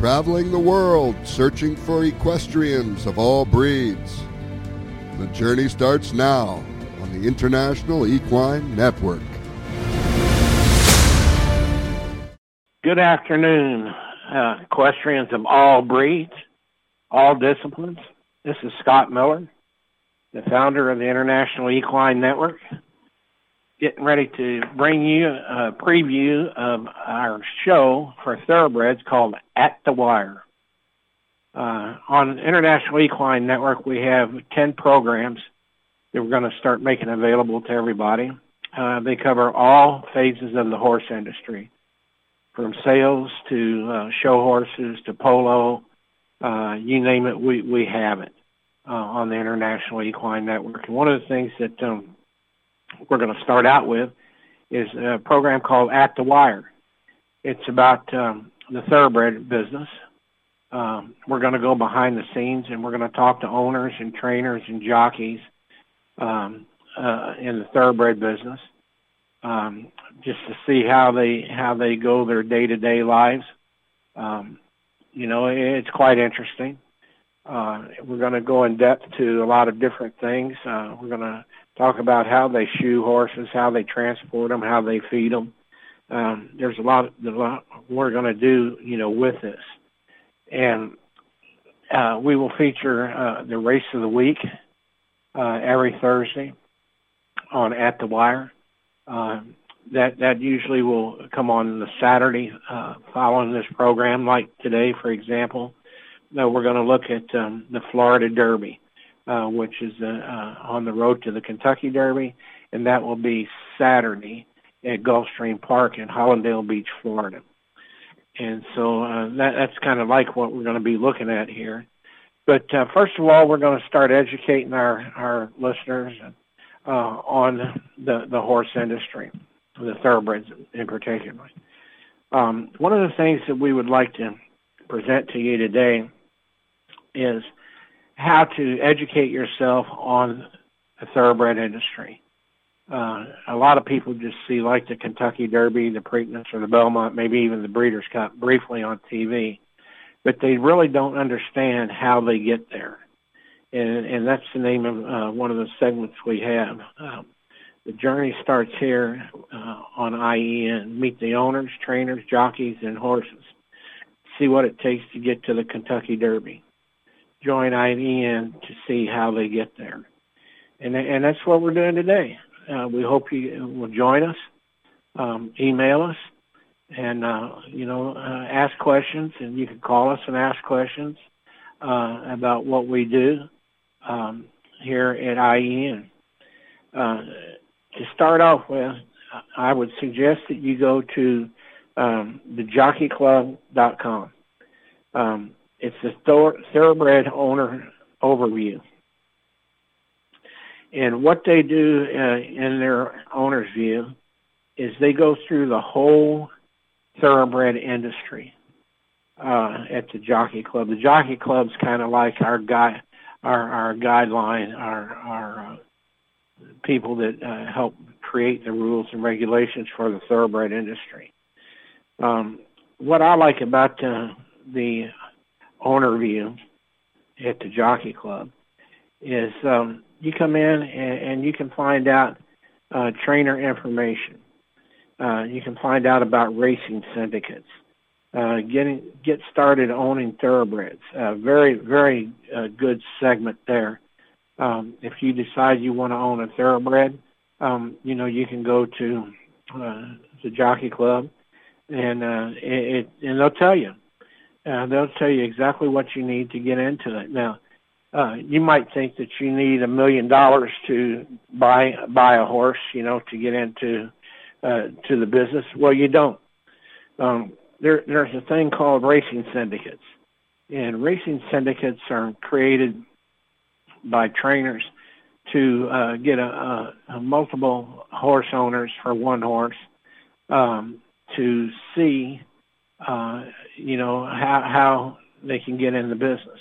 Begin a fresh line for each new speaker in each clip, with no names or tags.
traveling the world searching for equestrians of all breeds. The journey starts now on the International Equine Network.
Good afternoon, uh, equestrians of all breeds, all disciplines. This is Scott Miller, the founder of the International Equine Network getting ready to bring you a preview of our show for thoroughbreds called At the Wire. Uh, on International Equine Network, we have 10 programs that we're going to start making available to everybody. Uh, they cover all phases of the horse industry, from sales to uh, show horses to polo, uh, you name it, we, we have it uh, on the International Equine Network. And one of the things that um, we're going to start out with is a program called At the Wire. It's about um, the thoroughbred business. Um, we're going to go behind the scenes and we're going to talk to owners and trainers and jockeys um, uh, in the thoroughbred business, um, just to see how they how they go their day to day lives. Um, you know, it's quite interesting. Uh, we're going to go in depth to a lot of different things. Uh, we're going to talk about how they shoe horses, how they transport them, how they feed them. Um, there's a lot, a lot we're going to do, you know, with this, and uh, we will feature uh, the race of the week uh, every Thursday on At the Wire. Uh, that that usually will come on the Saturday uh, following this program, like today, for example. Now we're going to look at um, the Florida Derby uh, which is uh, uh, on the road to the Kentucky Derby, and that will be Saturday at Gulfstream Park in Hallandale Beach, Florida. And so uh, that, that's kind of like what we're going to be looking at here. But uh, first of all, we're going to start educating our, our listeners uh, on the, the horse industry, the thoroughbreds in particular. Um, one of the things that we would like to present to you today is – how to educate yourself on the thoroughbred industry. Uh, a lot of people just see like the Kentucky Derby, the Preakness, or the Belmont, maybe even the Breeders' Cup briefly on TV, but they really don't understand how they get there. And, and that's the name of uh, one of the segments we have. Um, the journey starts here uh, on IEN. Meet the owners, trainers, jockeys, and horses. See what it takes to get to the Kentucky Derby join IEN to see how they get there. And, and that's what we're doing today. Uh, we hope you will join us, um, email us, and, uh, you know, uh, ask questions. And you can call us and ask questions uh, about what we do um, here at IEN. Uh, to start off with, I would suggest that you go to um, thejockeyclub.com. Um, it's the thoroughbred owner overview. And what they do uh, in their owner's view is they go through the whole thoroughbred industry uh, at the Jockey Club. The Jockey Club's kind of like our guy, our our guideline, our our uh, people that uh, help create the rules and regulations for the thoroughbred industry. Um, what I like about the owner view at the Jockey Club is um, you come in and, and you can find out uh, trainer information. Uh, you can find out about racing syndicates. Uh, getting get started owning thoroughbreds. Uh, very very uh, good segment there. Um, if you decide you want to own a thoroughbred, um, you know you can go to uh, the Jockey Club, and uh, it, it and they'll tell you uh, they'll tell you exactly what you need to get into it. Now, uh, you might think that you need a million dollars to buy buy a horse, you know, to get into uh, to the business. Well, you don't. Um, there, there's a thing called racing syndicates, and racing syndicates are created by trainers to uh, get a, a, a multiple horse owners for one horse um, to see uh, you know, how, how they can get in the business.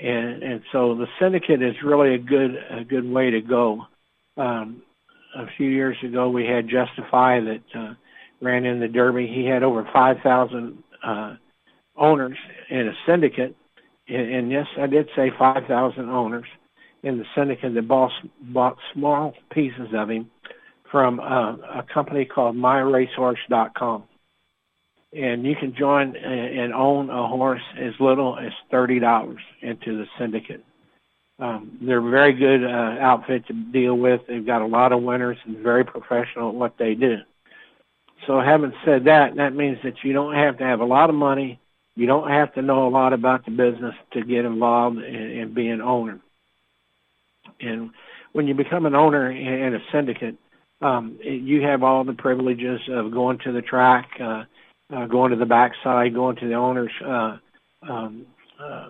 And, and so the syndicate is really a good, a good way to go. Um, a few years ago, we had Justify that uh, ran in the Derby. He had over 5,000 uh, owners in a syndicate, and, and yes, I did say 5,000 owners in the syndicate that bought, bought small pieces of him from uh, a company called MyRacehorse.com. And you can join and own a horse as little as $30 into the syndicate. Um, they're a very good uh, outfit to deal with. They've got a lot of winners and very professional at what they do. So having said that, that means that you don't have to have a lot of money. You don't have to know a lot about the business to get involved and, be an owner. And when you become an owner in a syndicate, um, you have all the privileges of going to the track, uh, uh, going to the backside, going to the owners, uh, um, uh,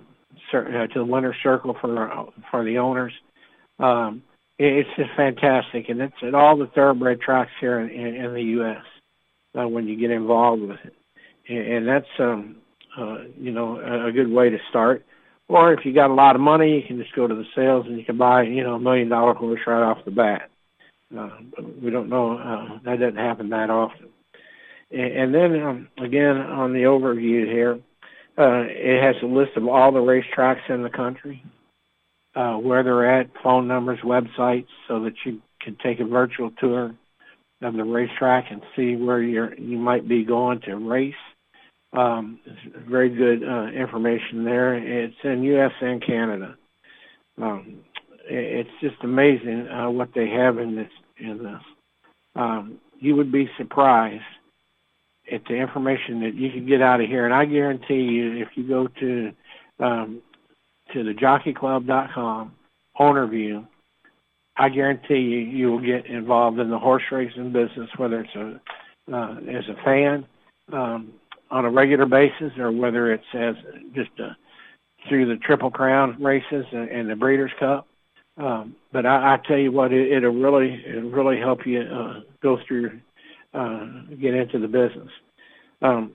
uh, to the winner's circle for for the owners. Um, it's just fantastic, and it's at all the thoroughbred tracks here in, in, in the U.S. Uh, when you get involved with it, and, and that's um, uh, you know a, a good way to start. Or if you got a lot of money, you can just go to the sales and you can buy you know a million dollar horse right off the bat. Uh, we don't know uh, that doesn't happen that often. And, then um, again on the overview here, uh, it has a list of all the racetracks in the country, uh, where they're at, phone numbers, websites, so that you can take a virtual tour of the racetrack and see where you're you might be going to race. Um, it's very good uh, information there. It's in U.S. and Canada. Um, it's just amazing uh, what they have in this. In this, um, you would be surprised at the information that you can get out of here. And I guarantee you, if you go to um, to the jockeyclub.com owner view, I guarantee you you will get involved in the horse racing business, whether it's a uh, as a fan um, on a regular basis or whether it's as just a, through the Triple Crown races and, and the Breeders' Cup. Um, but I, I tell you what, it, it'll really it'll really help you uh, go through uh, get into the business. Um,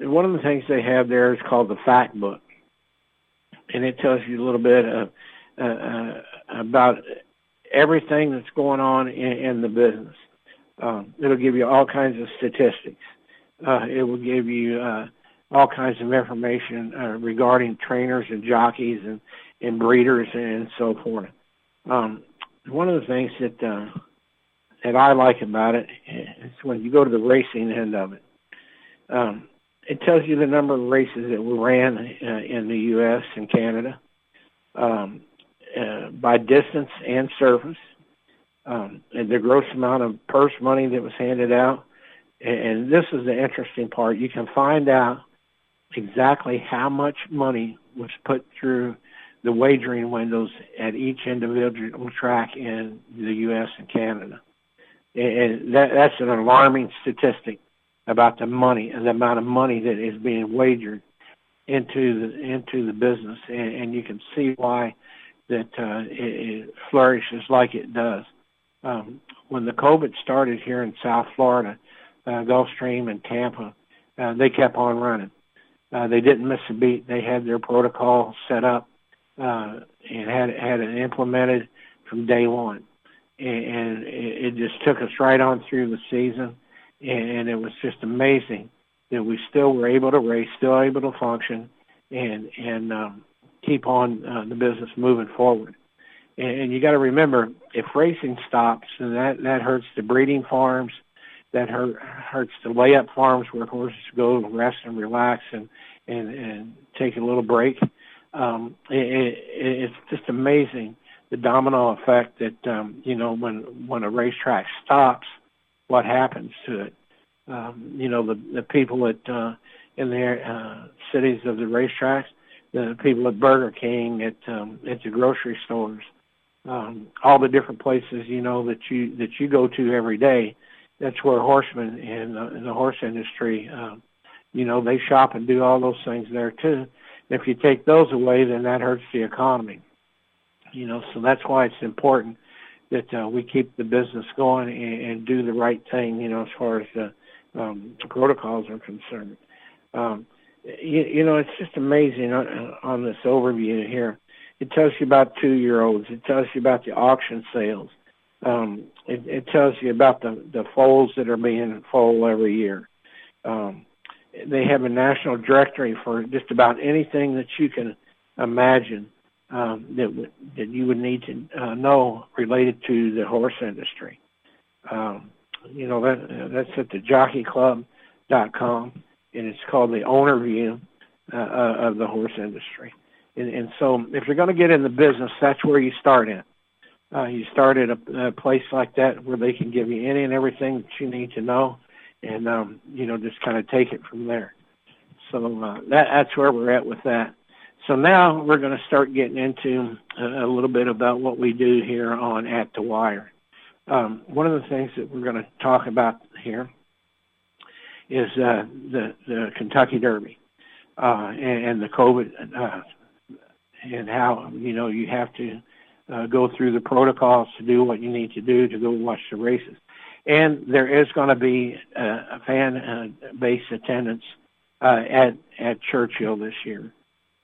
one of the things they have there is called the fact book, and it tells you a little bit of, uh, uh, about everything that's going on in, in the business. Um, it'll give you all kinds of statistics. Uh, it will give you uh, all kinds of information uh, regarding trainers and jockeys and, and breeders and so forth. Um, one of the things that uh, that I like about it is when you go to the racing end of it. Um, it tells you the number of races that were ran uh, in the U.S. and Canada um, uh, by distance and surface, um, and the gross amount of purse money that was handed out. And this is the interesting part. You can find out exactly how much money was put through the wagering windows at each individual track in the U.S. and Canada and that, that's an alarming statistic about the money and the amount of money that is being wagered into the into the business, and, and you can see why that uh, it, it flourishes like it does. Um, when the COVID started here in South Florida, uh, Gulfstream and Tampa, uh, they kept on running. Uh, they didn't miss a beat. They had their protocol set up uh, and had had it implemented from day one and it just took us right on through the season, and it was just amazing that we still were able to race, still able to function, and and um, keep on uh, the business moving forward. And, and you got to remember, if racing stops, then that that hurts the breeding farms, that hurt, hurts the layup farms where horses go to rest and relax and and and take a little break. Um, it, it, it's just amazing the domino effect that um, you know when when a racetrack stops, what happens to it. Um, you know the the people at uh, in their uh, cities of the racetracks, the people at Burger King, at um, at the grocery stores, um, all the different places you know that you that you go to every day. That's where horsemen in, uh, in the horse industry, uh, you know, they shop and do all those things there too. And if you take those away, then that hurts the economy you know, so that's why it's important that uh, we keep the business going and, and do the right thing, you know, as far as the um, protocols are concerned. Um, you, you know, it's just amazing on, on this overview here. It tells you about two-year-olds. It tells you about the auction sales. Um, it, it tells you about the, the foals that are being foaled every year. Um, they have a national directory for just about anything that you can imagine um, that that you would need to uh, know related to the horse industry. Um, you know that that's at the jockeyclub.com, and it's called the owner view uh, uh, of the horse industry. And, and so, if you're going to get in the business, that's where you start in. Uh, you start at a, a place like that where they can give you any and everything that you need to know, and um, you know just kind of take it from there. So uh, that that's where we're at with that. So now we're going to start getting into a, a little bit about what we do here on At the Wire. Um, one of the things that we're going to talk about here is uh, the the Kentucky Derby uh, and, and the COVID uh, and how you know you have to uh, go through the protocols to do what you need to do to go watch the races. And there is going to be a fan uh, base attendance uh, at at Churchill this year.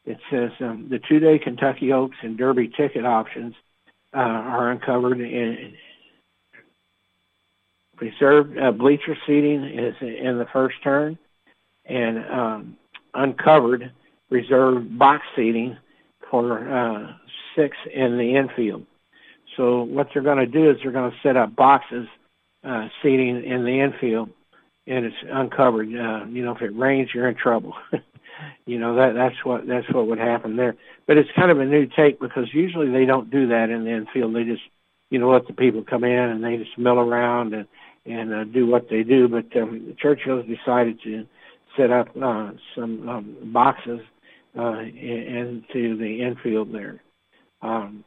It says um, the two-day Kentucky Oaks and Derby ticket options uh, are uncovered in reserved uh, bleacher seating is in the first turn, and um, uncovered reserved box seating for uh, six in the infield. So what they're going to do is they're going to set up boxes uh, seating in the infield, and it's uncovered. Uh, you know, if it rains, you're in trouble. you know that that's what that's what would happen there. But it's kind of a new take because usually they don't do that in the infield. They just you know let the people come in and they just mill around and and uh, do what they do. But um, Churchill's decided to set up uh, some um, boxes uh, into the infield there. Um,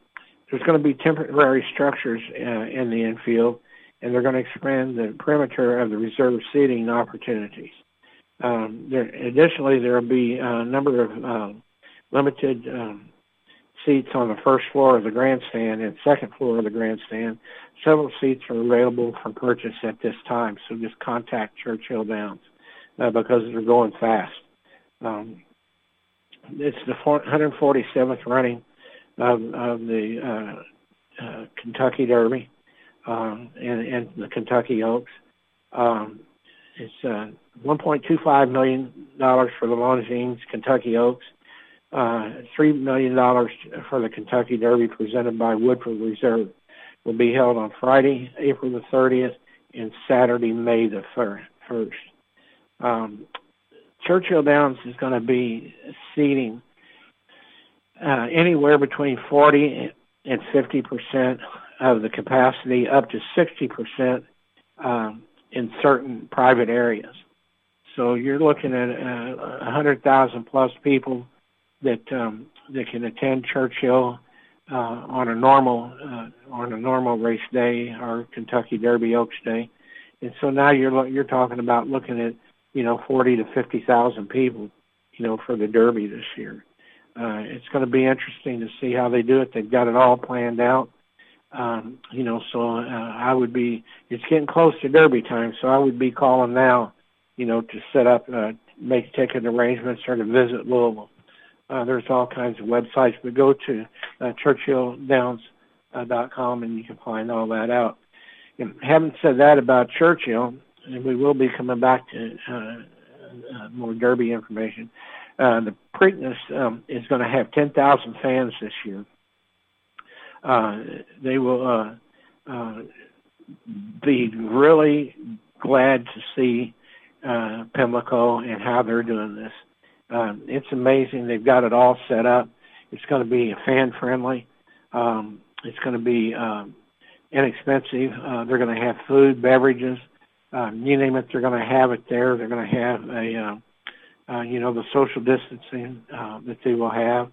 there's going to be temporary structures uh, in the infield, and they're going to expand the perimeter of the reserve seating opportunities. Um, there, additionally, there will be a number of uh, limited um, seats on the first floor of the grandstand and second floor of the grandstand. Several seats are available for purchase at this time, so just contact Churchill Downs uh, because they're going fast. Um, it's the 147th running of, of the uh, uh, Kentucky Derby um, and, and the Kentucky Oaks. Um, it's uh, 1.25 million dollars for the Longines Kentucky Oaks, uh, three million dollars for the Kentucky Derby presented by Woodford Reserve. Will be held on Friday, April the 30th, and Saturday, May the 1st. Um, Churchill Downs is going to be seating uh, anywhere between 40 and 50 percent of the capacity, up to 60 percent um, in certain private areas. So you're looking at uh, 100,000 plus people that um, that can attend Churchill uh, on a normal uh, on a normal race day or Kentucky Derby Oaks Day, and so now you're you're talking about looking at you know, 40 to 50,000 people, you know, for the Derby this year. Uh, it's going to be interesting to see how they do it. They've got it all planned out. Um, you know, so uh, I would be, it's getting close to Derby time, so I would be calling now, you know, to set up, uh, make ticket arrangements or to visit Louisville. Uh, there's all kinds of websites, but go to uh, churchilldowns.com and you can find all that out. And having said that about Churchill, and we will be coming back to uh, uh, more Derby information. Uh, the Preakness um, is going to have 10,000 fans this year. Uh, they will be really glad to see uh, Pimlico and how they're doing this. Um, it's amazing. They've got it all set up. It's going to be fan friendly. Um, it's going to be um, inexpensive. Uh, they're going to have food, beverages um, you name it, they're going to have it there. They're going to have a, uh, uh, you know, the social distancing uh, that they will have.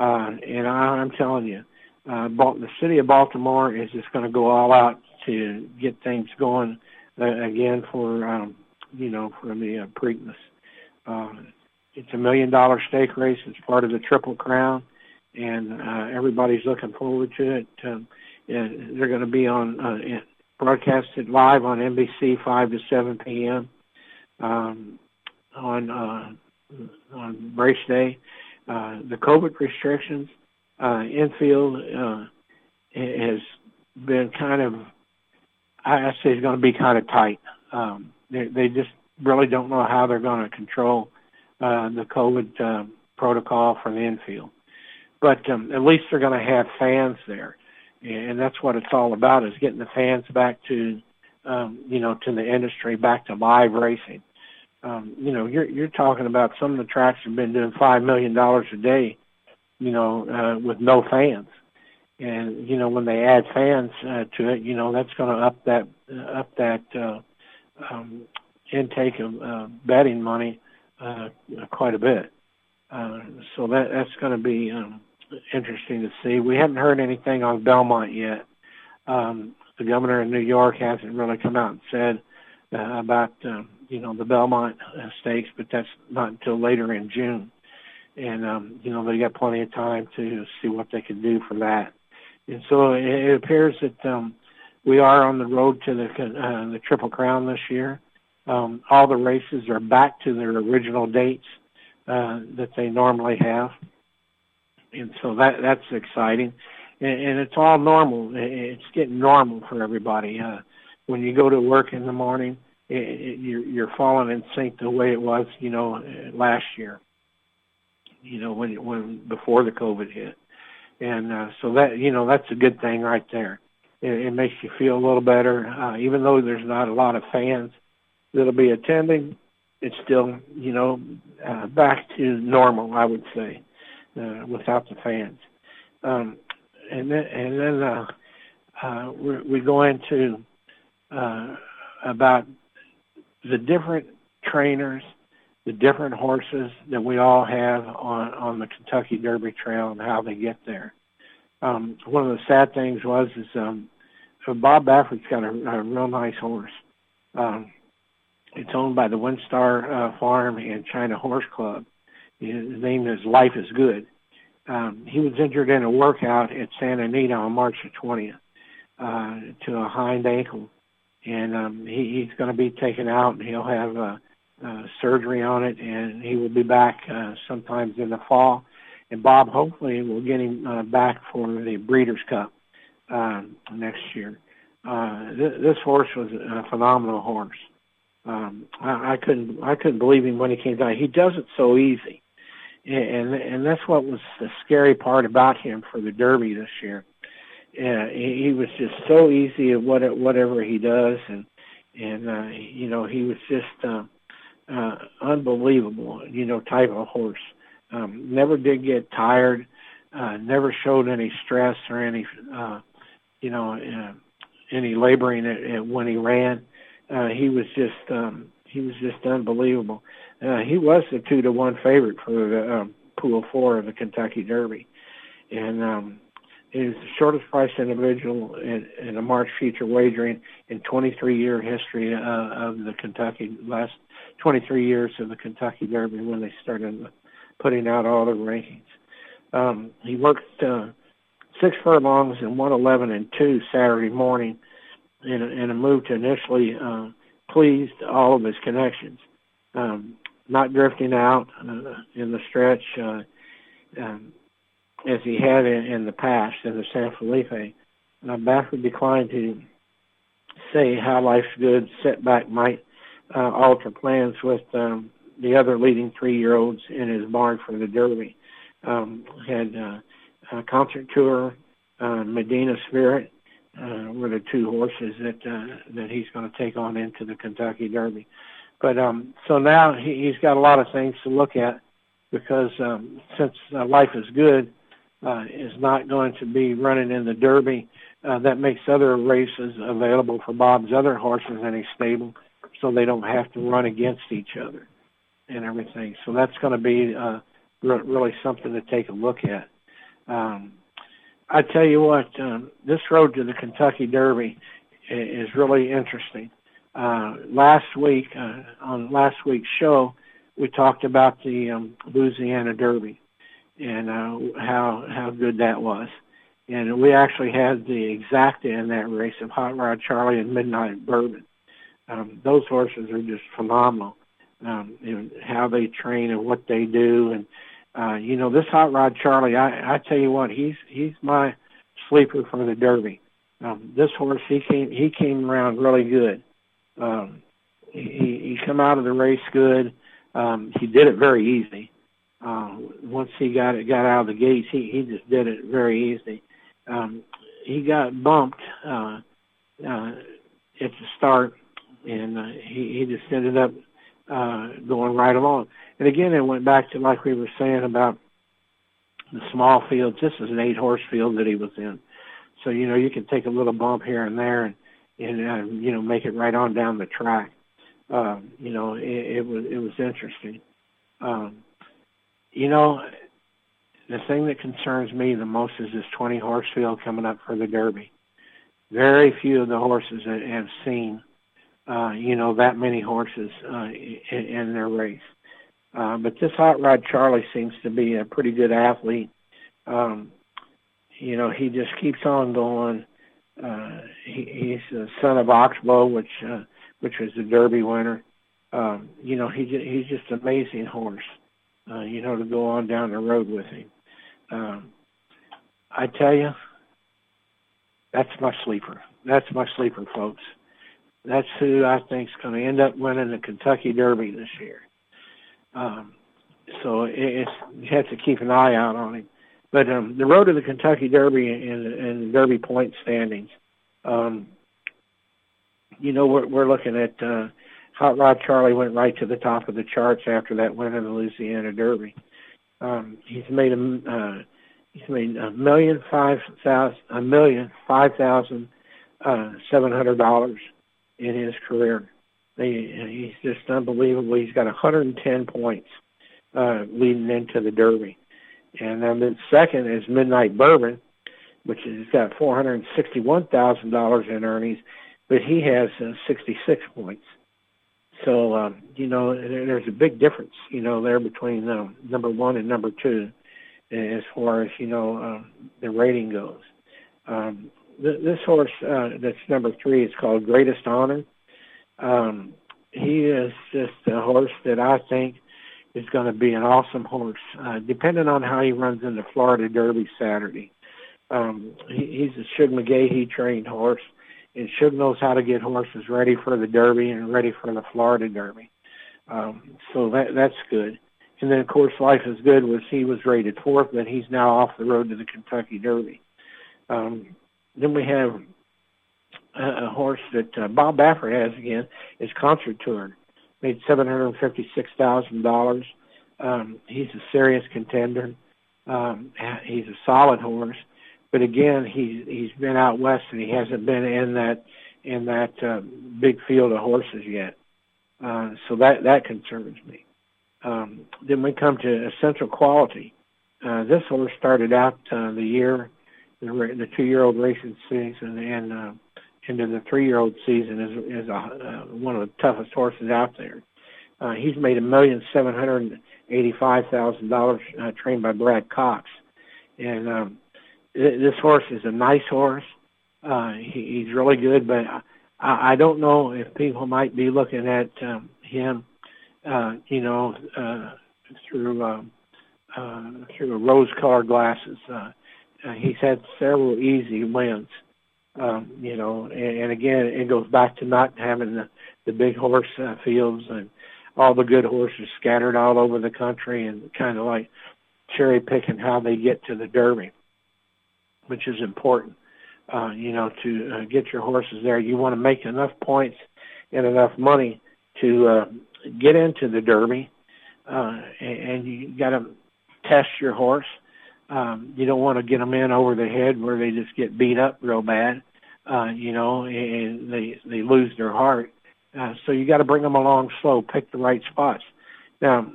Uh, and I, I'm telling you, uh, the city of Baltimore is just going to go all out to get things going uh, again for, um, you know, for the uh, Preakness. It's a million dollar stake race. It's part of the Triple Crown, and uh, everybody's looking forward to it. Um, yeah, they're going to be on uh, broadcasted live on NBC 5 to 7 p.m. Um, on uh, on race day. Uh, the COVID restrictions uh, infield uh, has been kind of, I say, it's going to be kind of tight. Um, they, they just really don't know how they're going to control uh, the COVID uh, protocol for the infield. But um, at least they're going to have fans there, and that's what it's all about: is getting the fans back to, um, you know, to the industry, back to live racing. Um, you know, you're you're talking about some of the tracks have been doing five million dollars a day, you know, uh, with no fans and you know when they add fans uh, to it, you know that's going to up that uh, up that uh, um, intake of uh, betting money uh, quite a bit. Uh, so that that's going to be um, interesting to see. We haven't heard anything on Belmont yet. Um, the governor of New York hasn't really come out and said uh, about uh, you know the Belmont uh, stakes, but that's not until later in June. And um, you know they got plenty of time to see what they can do for that. And so it appears that um, we are on the road to the uh, the Triple Crown this year. Um, all the races are back to their original dates uh, that they normally have, and so that that's exciting. And, and it's all normal. It's getting normal for everybody. Uh, when you go to work in the morning, it, it, you're you're falling in sync the way it was, you know, last year. You know, when when before the COVID hit and uh, so that you know that's a good thing right there. It, it makes you feel a little better, uh, even though there's not a lot of fans that'll be attending. It's still you know uh, back to normal, I would say, uh, without the fans. Um, and then and then uh, uh, we, we go into uh, about the different trainers the different horses that we all have on on the Kentucky Derby Trail and how they get there. Um, one of the sad things was is um, Bob Baffert's got a, a real nice horse. Um, it's owned by the WinStar uh, Farm and China Horse Club. His name is Life is Good. Um, he was injured in a workout at Santa Anita on March the 20th uh, to a hind ankle, and um, he, he's going to be taken out, and he'll have uh, uh, surgery on it, and he will be back uh, sometimes in the fall. And Bob hopefully will get him uh, back for the Breeders' Cup uh, next year. Uh, th- this horse was a phenomenal horse. Um, I, I couldn't I couldn't believe him when he came down. He does it so easy, and and that's what was the scary part about him for the Derby this year. Uh, he, he was just so easy at what whatever he does, and and uh, you know he was just. Uh, uh, unbelievable, you know, type of horse. Um, never did get tired. Uh, never showed any stress or any, uh, you know, uh, any laboring at, at when he ran. Uh, he was just, um, he was just unbelievable. Uh, he was the two to one favorite for the um, Pool Four of the Kentucky Derby, and um, is the shortest price individual in, in a March future wagering in 23 year history uh, of the Kentucky last 23 years of the Kentucky Derby when they started putting out all the rankings. Um, he worked uh, six furlongs and 111 and two Saturday morning in a, in a move to initially uh, pleased all of his connections. Um, not drifting out uh, in the stretch uh, um, as he had in, in the past in the San Felipe. Uh, Baffert declined to say how life's good setback might uh, alter plans with um, the other leading three-year-olds in his barn for the Derby. Um, had uh, a concert tour, uh, Medina Spirit uh, were the two horses that uh, that he's going to take on into the Kentucky Derby. But um, so now he, he's got a lot of things to look at because um, since uh, Life is Good uh, is not going to be running in the Derby, uh, that makes other races available for Bob's other horses in his stable so they don't have to run against each other and everything. So that's going to be uh, re- really something to take a look at. Um, I tell you what, um, this road to the Kentucky Derby is really interesting. Uh, last week, uh, on last week's show, we talked about the um, Louisiana Derby and uh, how how good that was. And we actually had the exacta in that race of Hot Rod Charlie and Midnight Bourbon. Um, those horses are just phenomenal. Um, and how they train and what they do, and uh, you know this Hot Rod Charlie. I, I tell you what, he's he's my sleeper for the Derby. Um, this horse he came he came around really good. Um, he he come out of the race good. Um, he did it very easy. Uh, once he got it got out of the gates, he he just did it very easy. Um, he got bumped uh, uh, at the start, and uh, he he just ended up uh, going right along. And again, it went back to like we were saying about the small fields. This is an eight horse field that he was in, so you know you can take a little bump here and there and and uh, you know make it right on down the track. Um, you know, it, it was it was interesting. Um, you know, the thing that concerns me the most is this 20 horse field coming up for the Derby. Very few of the horses that have seen, uh, you know, that many horses uh, in, in their race. Uh, but this Hot Rod Charlie seems to be a pretty good athlete. Um, you know, he just keeps on going. Uh, he, he's the son of Oxbow, which uh, which was the Derby winner. Um, you know, he he's just an amazing horse. Uh, you know, to go on down the road with him. Um, I tell you, that's my sleeper. That's my sleeper, folks. That's who I think is going to end up winning the Kentucky Derby this year. Um, so it's you have to keep an eye out on him. But um, the road to the Kentucky Derby and, and the Derby point standings, um, you know, we're, we're looking at uh, Hot Rod Charlie went right to the top of the charts after that win in the Louisiana Derby. Um, he's made a uh, he's made a million five thousand a million five thousand uh, seven hundred dollars in his career. He, he's just unbelievable. He's got 110 points uh, leading into the Derby, and then second is Midnight Bourbon, which has got four hundred sixty-one thousand dollars in earnings, but he has uh, 66 points. So um, you know, there's a big difference, you know, there between um, number one and number two, as far as you know um, the rating goes. Um, th- this horse uh, that's number three is called Greatest Honor. Um, he is just a horse that I think is going to be an awesome horse, uh, depending on how he runs in the Florida Derby Saturday. Um, he, he's a Shug McGaughey trained horse and Shug knows how to get horses ready for the Derby and ready for the Florida Derby. Um, so that that's good. And then of course Life is Good was he was rated fourth, but he's now off the road to the Kentucky Derby. Um, then we have a, a horse that uh, Bob Baffert has again is Concert Tour. Made seven hundred and fifty six thousand dollars. Um, he's a serious contender. Um, he's a solid horse but again, he's he's been out west and he hasn't been in that in that uh, big field of horses yet. Uh, so that that concerns me. Um, then we come to Essential Quality. Uh, this horse started out uh, the year, the, the two-year-old racing season, and uh, into the three-year-old season is is a, uh, one of the toughest horses out there. Uh, he's made a million seven hundred eighty-five thousand dollars uh, trained by Brad Cox, and um, this horse is a nice horse. Uh, he, he's really good, but I, I don't know if people might be looking at um, him, uh, you know, uh, through um, uh, through rose-colored glasses. Uh, uh, he's had several easy wins, um, you know, and, and again, it goes back to not having the, the big horse uh, fields and all the good horses scattered all over the country and kind of like cherry picking how they get to the Derby which is important. Uh, you know, to uh, get your horses there, you want to make enough points and enough money to uh, get into the Derby, uh, and, and you got to test your horse. Um, you don't want to get them in over the head where they just get beat up real bad, uh, you know, and they they lose their heart. Uh, so you got to bring them along slow, pick the right spots. Now,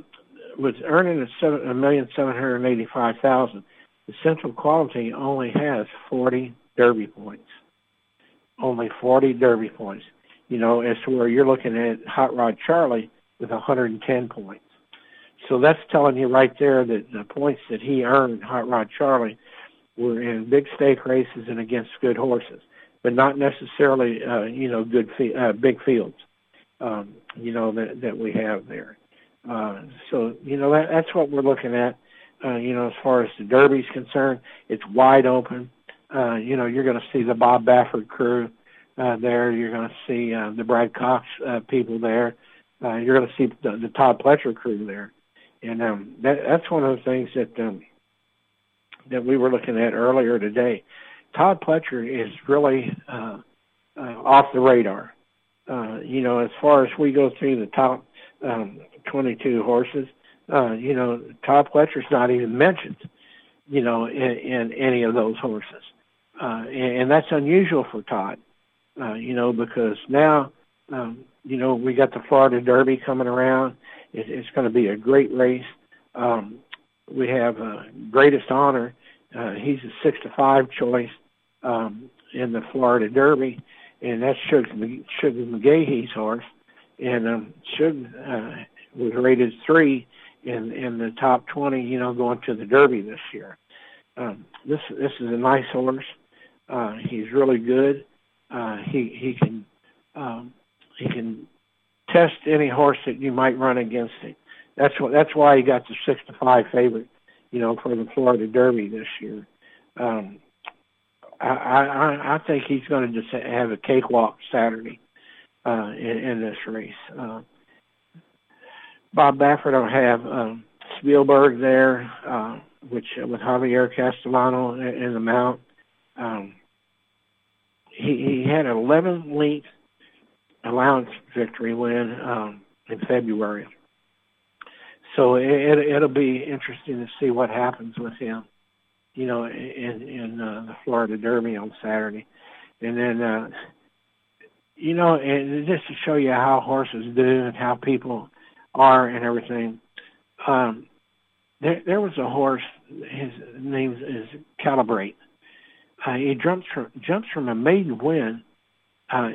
with earning a, seven, a million seven hundred eighty-five thousand, the Essential Quality only has 40 Derby points. Only 40 Derby points. You know, as to where you're looking at Hot Rod Charlie with 110 points. So that's telling you right there that the points that he earned, Hot Rod Charlie, were in big stake races and against good horses, but not necessarily, uh, you know, good uh, big fields, um, you know, that, that we have there. Uh, so, you know, that, that's what we're looking at. Uh, you know, as far as the Derby's concerned, it's wide open. Uh, you know, you're going to see the Bob Baffert crew uh, there. You're going to see uh, the Brad Cox uh, people there. uh, you're going to see the, the Todd Pletcher crew there, and um, that, that's one of the things that um, that we were looking at earlier today. Todd Pletcher is really uh, uh, off the radar. Uh, you know, as far as we go through the top um, 22 horses, uh, you know, Todd Pletcher's not even mentioned, you know, in, in any of those horses. Uh, and, and that's unusual for Todd, uh, you know, because now, um, you know, we got the Florida Derby coming around. It, it's going to be a great race. Um, we have uh, Greatest Honor. Uh, he's a six to five choice um, in the Florida Derby, and that's Sugar, Sugar McGaughey's horse. And um, Sugar uh, was rated three in in the top 20, you know, going to the Derby this year. Um, this this is a nice horse. Uh, he's really good. Uh, he he can um, he can test any horse that you might run against him. That's what that's why he got the six to five favorite, you know, for the Florida Derby this year. Um, I, I I think he's going to just have a cakewalk Saturday uh, in, in this race. Uh, Bob Baffert will have um, Spielberg there, uh, which uh, with Javier Castellano in, in the mount. Um, he, he had 11 length allowance victory win um, in February. So it, it'll be interesting to see what happens with him, you know, in in uh, the Florida Derby on Saturday, and then, uh, you know, and just to show you how horses do and how people are and everything. Um, there, there was a horse. His name is Calibrate. Uh, he jumps from jumps from a maiden win uh,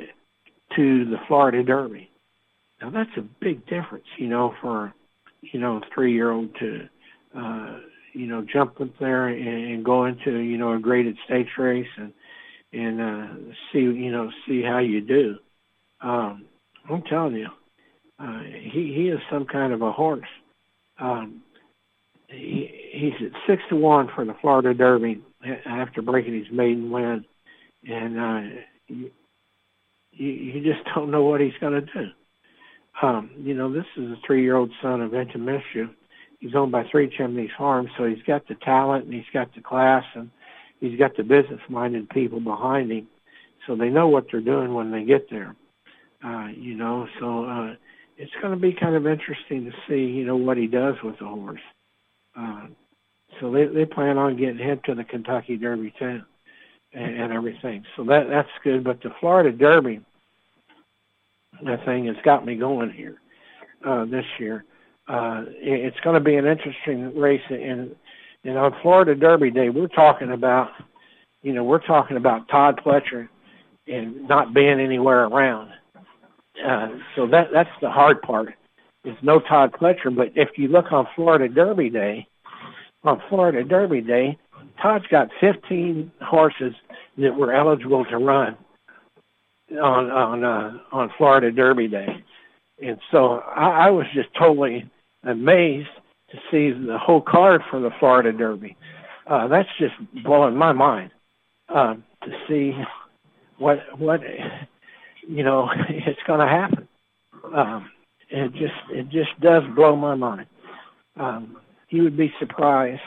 to the Florida Derby. Now that's a big difference, you know, for you know a three year old to uh, you know jump up there and, and go into you know a graded stakes race and and uh, see you know see how you do. Um, I'm telling you, uh, he he is some kind of a horse. Um, he, he's at six to one for the Florida Derby after breaking his maiden win, and uh, you, you just don't know what he's going to do. Um, you know, this is a three-year-old son of Mischief. He's owned by Three Chimneys Farm, so he's got the talent and he's got the class and he's got the business-minded people behind him, so they know what they're doing when they get there. Uh, you know, so uh, it's going to be kind of interesting to see, you know, what he does with the horse. Uh, so they they plan on getting him to the Kentucky Derby too, and, and everything. So that that's good. But the Florida Derby, that thing has got me going here uh, this year. Uh, it, it's going to be an interesting race. And and on Florida Derby Day, we're talking about, you know, we're talking about Todd Pletcher and not being anywhere around. Uh, so that that's the hard part. Is no Todd Pletcher, but if you look on Florida Derby Day, on Florida Derby Day, Todd's got 15 horses that were eligible to run on on uh, on Florida Derby Day, and so I, I was just totally amazed to see the whole card for the Florida Derby. Uh, that's just blowing my mind uh, to see what what you know, it's going to happen. Um, it just it just does blow my mind. Um, you would be surprised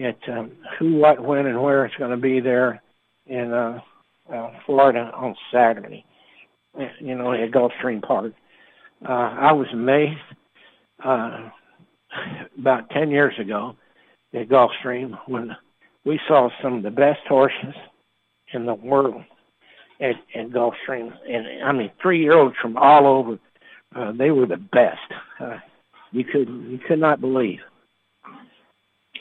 at um, who, what, when, and where it's going to be there in uh, uh, Florida on Saturday. You know, at Gulfstream Park. Uh, I was amazed uh, about ten years ago at Gulfstream when we saw some of the best horses in the world at, at Gulfstream. And I mean, three year olds from all over, uh, they were the best. Uh, you could you could not believe.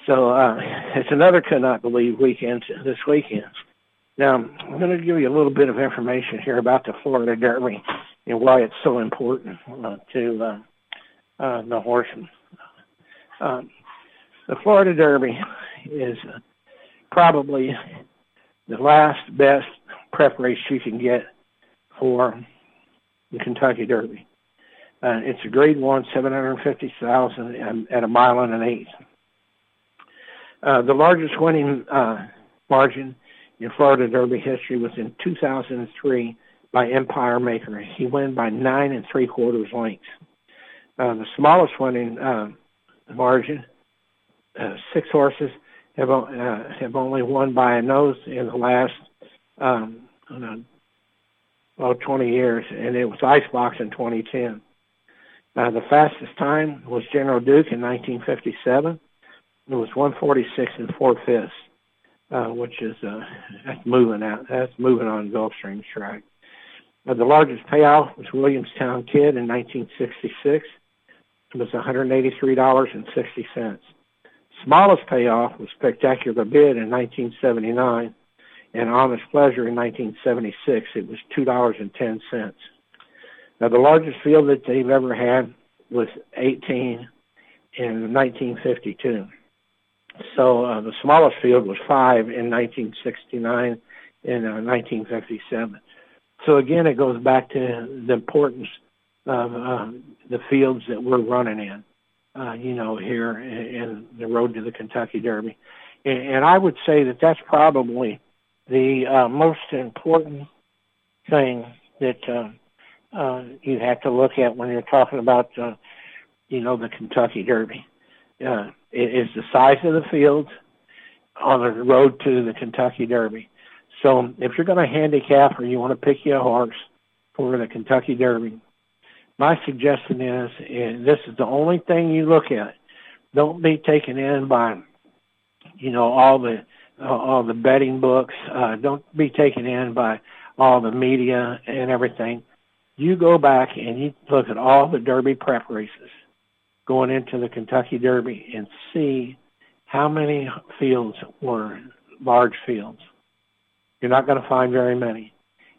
So uh, it's another could not believe weekend this weekend. Now I'm going to give you a little bit of information here about the Florida Derby and why it's so important uh, to uh, uh, the horsemen. Um, the Florida Derby is probably the last best prep race you can get for the Kentucky Derby. Uh, it's a grade one, 750,000 at a mile and an eighth. Uh, the largest winning uh, margin in Florida Derby history was in 2003 by Empire Maker. He won by nine and three quarters lengths. Uh, the smallest in uh, margin, uh, six horses have uh, have only won by a nose in the last um, know, well 20 years, and it was Icebox in 2010. Uh, the fastest time was General Duke in 1957. It was 146 and four fifths, uh, which is uh, that's moving out. That's moving on Gulfstream's track. Uh, the largest payoff was Williamston Kid in 1966. It was $183.60. Smallest payoff was Spectacular Bid in 1979, and Honest Pleasure in 1976. It was $2.10. Now, the largest field that they've ever had was 18 in 1952. So uh, the smallest field was five in 1969 and uh, 1957. So again, it goes back to the importance of uh, the fields that we're running in, uh, you know, here in the road to the Kentucky Derby. And, and I would say that that's probably the uh, most important thing that uh, uh, you have to look at when you're talking about, uh, you know, the Kentucky Derby. Uh, is the size of the fields on the road to the Kentucky Derby. So if you're going to handicap or you want to pick you a horse for the Kentucky Derby, my suggestion is, and this is the only thing you look at, don't be taken in by, you know, all the uh, all the betting books. Uh, don't be taken in by all the media and everything. You go back and you look at all the Derby prep races going into the Kentucky Derby and see how many fields were large fields. You're not going to find very many.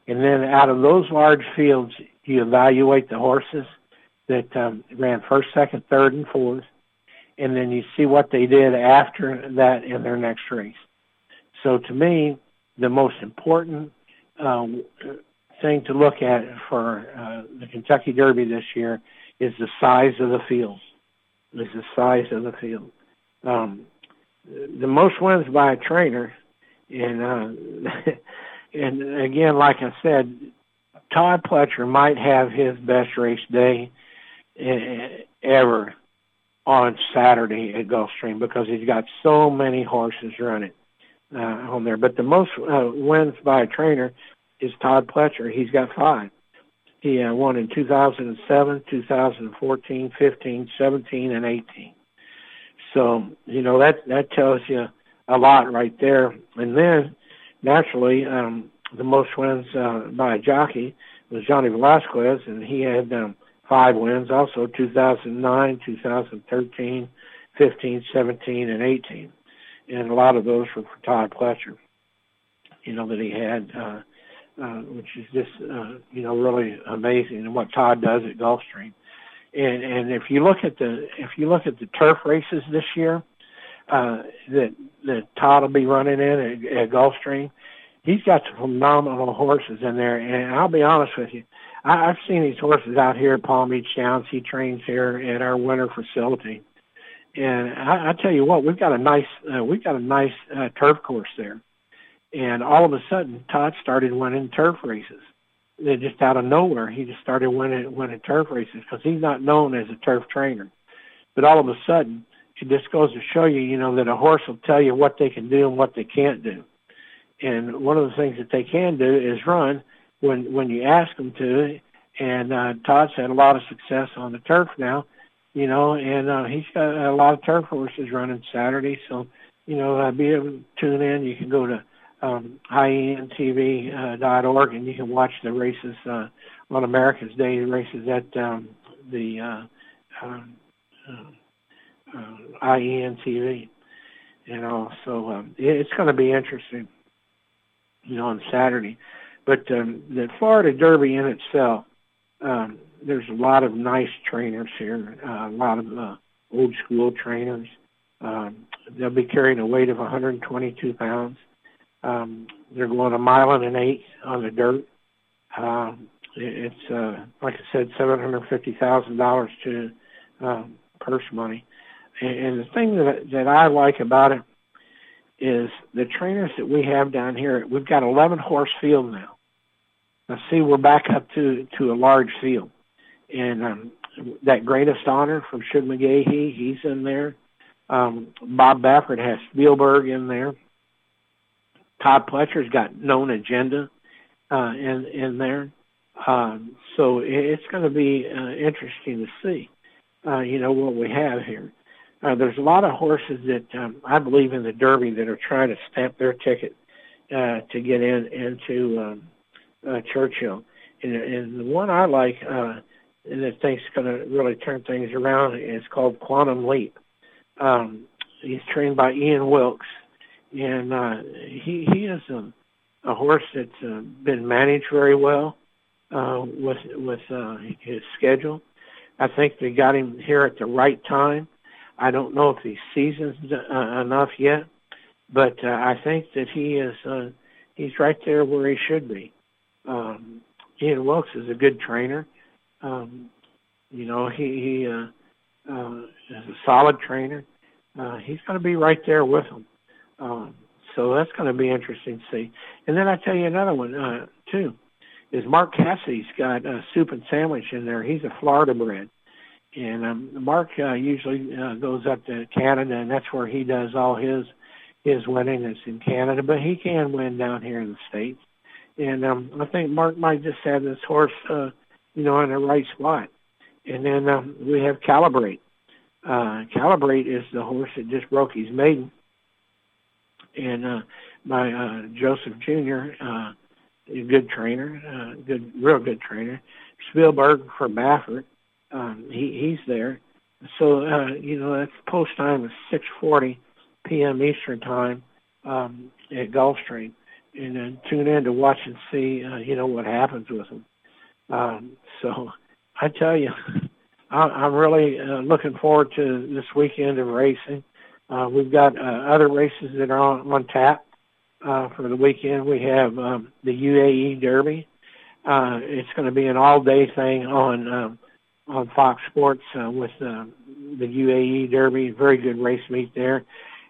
And then out of those large fields, you evaluate the horses that um, ran first, second, third, and fourth, and then you see what they did after that in their next race. So to me, the most important um, thing to look at for uh, the Kentucky Derby this year is the size of the field. Is the size of the field. Um, the most wins by a trainer, and uh, and again, like I said, Todd Pletcher might have his best race day eh, ever on Saturday at Gulfstream because he's got so many horses running uh, on there. But the most uh, wins by a trainer is Todd Pletcher. He's got five. He uh, won in 2007, 2014, 15, 17, and 18. So you know that that tells you a lot right there. And then naturally, um, the most wins uh, by a jockey was Johnny Velazquez, and he had um, five wins. Also 2009, 2013, 15, 17, and 18, and a lot of those were for Todd Pletcher. You know that he had. Uh, uh, which is just uh, you know really amazing and what Todd does at Gulfstream. And and if you look at the if you look at the turf races this year uh, that that Todd will be running in at, at Gulfstream, he's got some phenomenal horses in there. And I'll be honest with you, I, I've seen these horses out here at Palm Beach Downs. He trains here at our winter facility. And I, I tell you what, we've got a nice uh, we've got a nice uh, turf course there and all of a sudden, Todd started winning turf races. They're just out of nowhere, he just started winning winning turf races because he's not known as a turf trainer. But all of a sudden, it just goes to show you, you know, that a horse will tell you what they can do and what they can't do. And one of the things that they can do is run when when you ask them to. And uh, Todd's had a lot of success on the turf now, you know, and uh, he's got a lot of turf horses running Saturday. So, you know, uh, be able to tune in. You can go to um, IENTV.org, uh, and you can watch the races uh, on America's Day races at um, the uh, uh, uh, IENTV. You know, so um, it's going to be interesting. You know, on Saturday, but um, the Florida Derby in itself, um, there's a lot of nice trainers here, uh, a lot of uh, old school trainers. Um, they'll be carrying a weight of 122 pounds. Um, they're going a mile and an eighth on the dirt. Um, it's uh, like I said, seven hundred fifty thousand dollars to um, purse money. And, and the thing that that I like about it is the trainers that we have down here. We've got eleven horse field now. Now see, we're back up to to a large field, and um, that Greatest Honor from Shug McGaughey, he's in there. Um, Bob Baffert has Spielberg in there. Todd Pletcher's got Known Agenda uh, in in there. Um, so it's going to be uh, interesting to see, uh, you know, what we have here. Uh, there's a lot of horses that um, I believe in the Derby that are trying to stamp their ticket uh, to get in into um, uh, Churchill. And, and the one I like uh, and that think's going to really turn things around is called Quantum Leap. Um, he's trained by Ian Wilkes, and uh, he he is a, a horse that's uh, been managed very well uh, with with uh, his schedule. I think they got him here at the right time. I don't know if he's seasoned uh, enough yet, but uh, I think that he is uh, he's right there where he should be. Um, Ian Wilkes is a good trainer. Um, you know, he he uh, uh, is a solid trainer. Uh, he's going to be right there with him. Um, so that's going to be interesting to see. And then I tell you another one uh, too is Mark Casse's got a soup and sandwich in there. He's a Florida bred. And um, Mark uh, usually uh, goes up to Canada, and that's where he does all his his winning is in Canada. But he can win down here in the states. And um, I think Mark might just have this horse, uh, you know, in the right spot. And then um, we have Calibrate. Uh, Calibrate is the horse that just broke his maiden. And uh, by uh, Joseph Jr., uh, a good trainer, uh, good, real good trainer. Spielberg for Baffert um, he he's there. So uh, you know that's post time is 6:40 p.m. Eastern time um, at Gulfstream, and then tune in to watch and see uh, you know what happens with him. Um, so I tell you, I, I'm really uh, looking forward to this weekend of racing. Uh, we've got uh, other races that are on, on tap uh, for the weekend. We have um, the UAE Derby. Uh, it's going to be an all-day thing on um, on Fox Sports uh, with uh, the UAE Derby. Very good race meet there.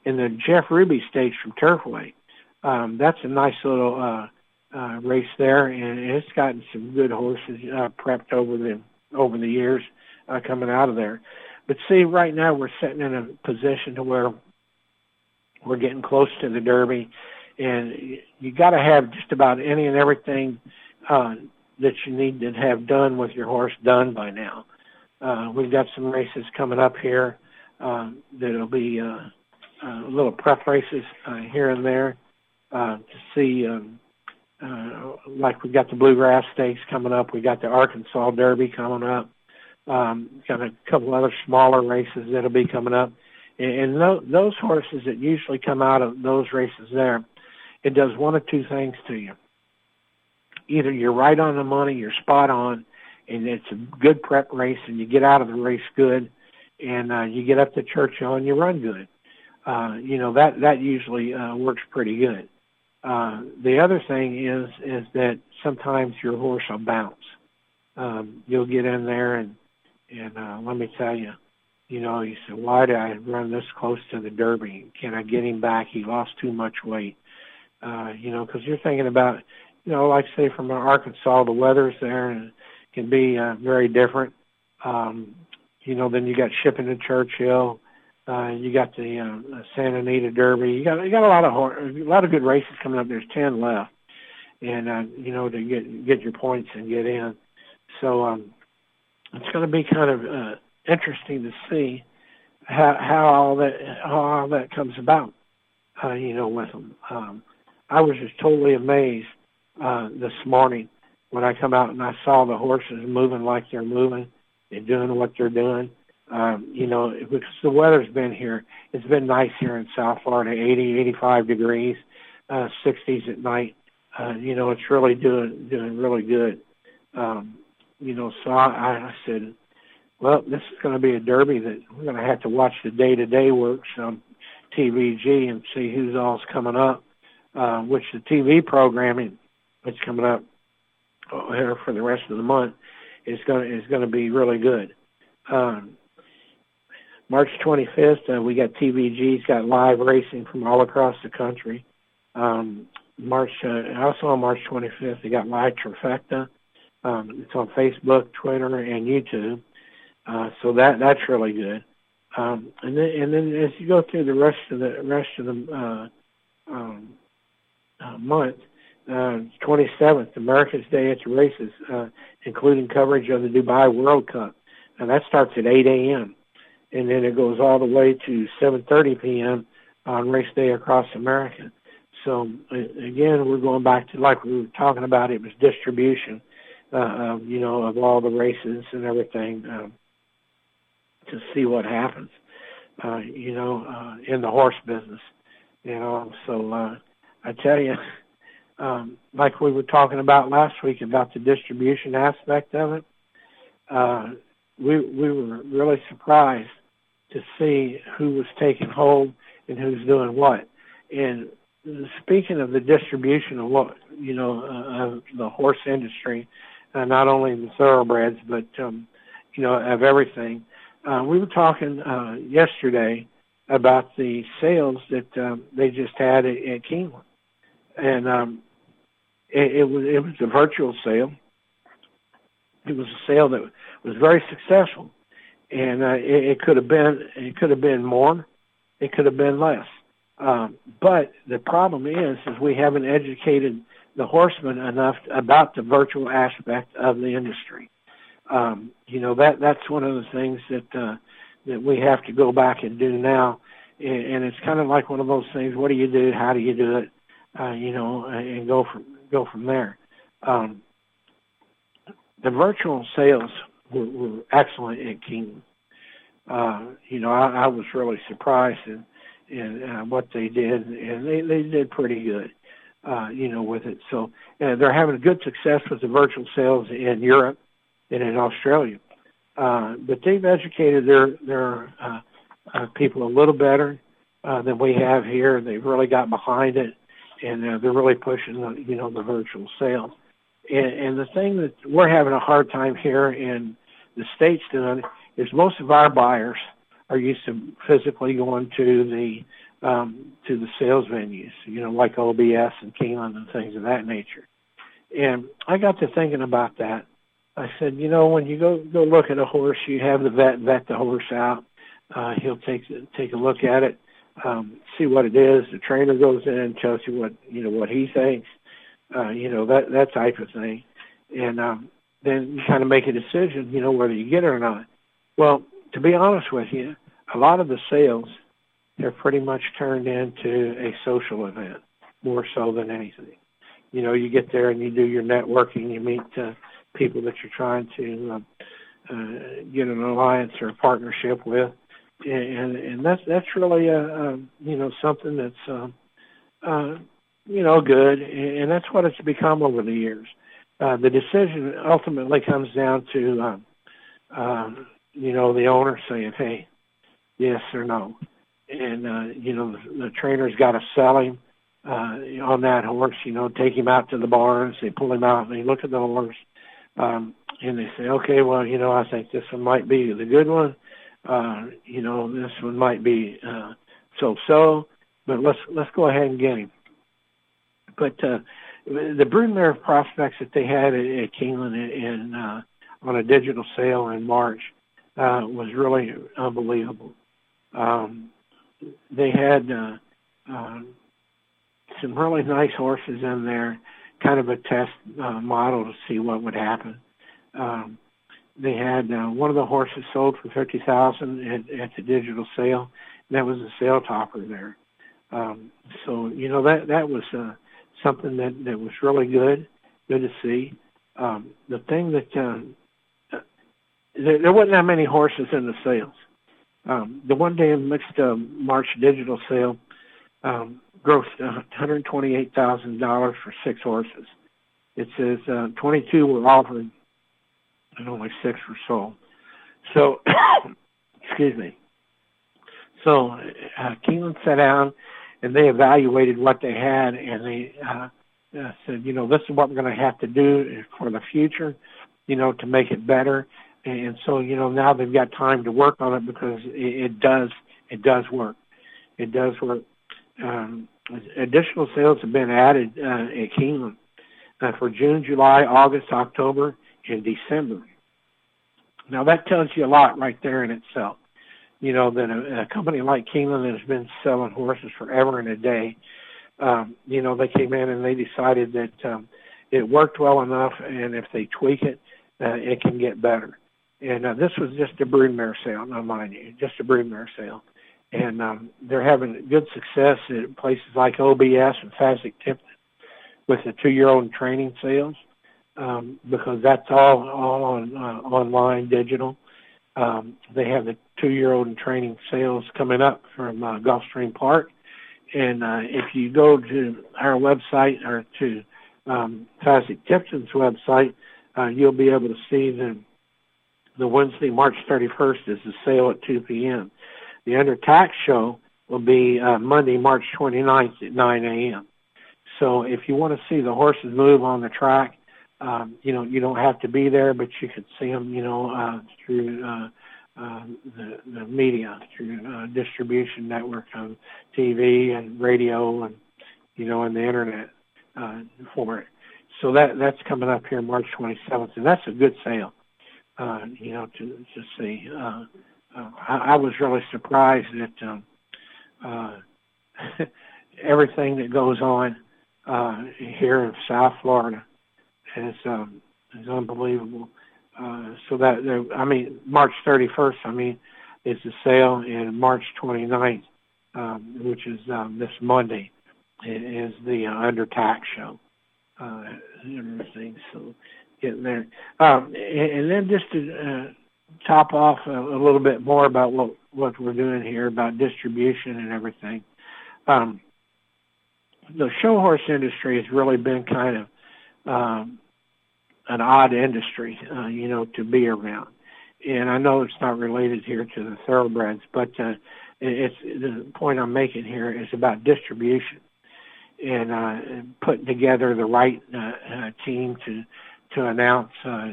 And the Jeff Ruby Stakes from Turfway. Um, that's a nice little uh, uh, race there, and it's gotten some good horses uh, prepped over the over the years uh, coming out of there. But see, right now we're sitting in a position to where we're getting close to the Derby, and you got to have just about any and everything uh, that you need to have done with your horse done by now. Uh, we've got some races coming up here uh, that'll be uh, uh, little prep races uh, here and there uh, to see. Um, uh, like we've got the Bluegrass Stakes coming up. We got the Arkansas Derby coming up. Um, got a couple other smaller races that'll be coming up. And, and th- those horses that usually come out of those races there, it does one of two things to you. Either you're right on the money, you're spot on, and it's a good prep race, and you get out of the race good, and uh, you get up to Churchill and you run good. Uh, you know that that usually uh, works pretty good. Uh, the other thing is is that sometimes your horse will bounce. Um, you'll get in there and and uh, let me tell you, you know, you said, why did I run this close to the Derby? Can I get him back? He lost too much weight. Uh, you know, because you're thinking about, you know, like say from Arkansas, the weather's there and can be uh, very different. Um, you know, then you got shipping to Churchill. Uh, you got the uh, Santa Anita Derby. You got you got a lot of a lot of good races coming up. There's ten left, and uh, you know to get get your points and get in. So um, it's going to be kind of uh, interesting to see how how all that how all that comes about. Uh, you know, with them. Um, I was just totally amazed uh, this morning when I come out and I saw the horses moving like they're moving and doing what they're doing. Um, you know, because the weather's been here. It's been nice here in South Florida, 80, 85 degrees, uh, 60s at night. Uh, you know, it's really doing doing really good. Um, you know, so I, I said, well, this is going to be a derby that we're going to have to watch the day-to-day works on TVG and see who's all's coming up. Uh, which the TV programming that's coming up here for the rest of the month is going to, is going to be really good. Um, March 25th, uh, we got TVG's got live racing from all across the country. Um, March uh, also on March 25th, they got live trifecta. Um, it's on Facebook, Twitter, and YouTube. Uh, so that that's really good. Um, and then and then as you go through the rest of the rest of the uh, um, uh, month, uh, 27th, America's Day at the races, uh, including coverage of the Dubai World Cup, and that starts at 8 a.m. and then it goes all the way to 7:30 p.m. on race day across America. So again, we're going back to like we were talking about. It was distribution, uh, of, you know, of all the races and everything um, to see what happens. Uh, you know, uh, in the horse business. You know, so uh, I tell you, um, like we were talking about last week about the distribution aspect of it. Uh, we we were really surprised to see who was taking hold and who's doing what. And speaking of the distribution of what you know uh, of the horse industry, uh, not only the thoroughbreds but um, you know of everything. Uh, we were talking uh, yesterday about the sales that um, they just had at, at Keeneland, and um, it, it was it was a virtual sale. It was a sale that was very successful, and uh, it, it could have been it could have been more, it could have been less. Um, but the problem is, is we haven't educated the horsemen enough about the virtual aspect of the industry. Um, you know that that's one of the things that uh, that we have to go back and do now, and, it's kind of like one of those things. What do you do? How do you do it? Uh, you know, and go from go from there. Um, the virtual sales were, were excellent at King. Uh, you know, I, I was really surprised in in uh, what they did, and they they did pretty good, uh, you know, with it. So uh, they're having good success with the virtual sales in Europe and in Australia. Uh, but they've educated their their uh, uh, people a little better uh, than we have here. They've really got behind it, and uh, they're really pushing the you know the virtual sales. And, and the thing that we're having a hard time here in the states doing is most of our buyers are used to physically going to the um, to the sales venues, you know, like OBS and Keeneland and things of that nature. And I got to thinking about that. I said, you know, when you go go look at a horse, you have the vet vet the horse out. Uh, he'll take take a look at it, um, see what it is. The trainer goes in and tells you what you know what he thinks. Uh, you know that that type of thing, and um, then you kind of make a decision, you know, whether you get it or not. Well, to be honest with you, a lot of the sales have pretty much turned into a social event more so than anything. You know, you get there and you do your networking, you meet uh, people that you're trying to uh, uh, get an alliance or a partnership with, and and that's that's really a, a you know something that's uh, uh, you know good, and that's what it's become over the years. Uh, the decision ultimately comes down to um, um, you know the owner saying, "Hey, yes or no. And uh, you know, the, the trainer's got to sell him uh, on that horse. You know, take him out to the barns. They pull him out and they look at the horse, um, and they say, okay, well, you know, I think this one might be the good one. Uh, you know, this one might be uh, so-so, but let's let's go ahead and get him. But uh, the broodmare prospects that they had at, at in uh, on a digital sale in March uh, was really unbelievable. Um, they had uh, uh, some really nice horses in there, kind of a test uh, model to see what would happen. Um, they had uh, one of the horses sold for fifty thousand at, at the digital sale. And that was a sale topper there. Um, so you know that that was uh, something that that was really good, good to see. Um, the thing that uh, there, there wasn't that many horses in the sales. Um, the one day mixed uh, March digital sale um, grossed $128,000 for six horses. It says uh, 22 were offered and only six were sold. So, excuse me. So uh, Keeneland sat down and they evaluated what they had and they uh, uh, said, you know, this is what we're going to have to do for the future, you know, to make it better and so you know now they've got time to work on it because it, it does it does work. It does work. Um, additional sales have been added uh, at Keeneland uh, for June, July, August, October, and December. Now that tells you a lot right there in itself. You know that a, a company like Keeneland that has been selling horses forever and a day, um, you know they came in and they decided that um, it worked well enough, and if they tweak it, uh, it can get better. And uh, this was just a broodmare sale, not mind you, just a broodmare sale. And um, they're having good success at places like OBS and Fasig Tipton with the two-year-old training sales um, because that's all all on uh, online digital. Um, they have the two-year-old in training sales coming up from uh, Gulfstream Park, and uh, if you go to our website or to um, Fasig Tipton's website, uh, you'll be able to see the the Wednesday, March 31st is the sale at 2 p.m. The under tack show will be uh, Monday, March 29th at 9 a.m. So if you want to see the horses move on the track, um, you know you don't have to be there, but you can see them, you know, uh, through uh, uh, the, the media, through uh, distribution network of TV and radio, and you know, and the internet uh, for it. So that that's coming up here March 27th, and that's a good sale uh, you know, to to see. Uh, uh, I, I was really surprised that um, uh, everything that goes on uh, here in South Florida is um, is unbelievable. Uh, so that I mean, March 31st, I mean, is the sale, and March 29th, um, which is um, this Monday, is the uh, under tack show. Uh, everything. So getting there. Um, and, then just to uh, top off a, a little bit more about what what we're doing here about distribution and everything. Um, the show horse industry has really been kind of um, an odd industry, uh, you know, to be around. And I know it's not related here to the thoroughbreds, but uh, it's the point I'm making here is about distribution and uh, putting together the right uh, uh, team to to announce, uh,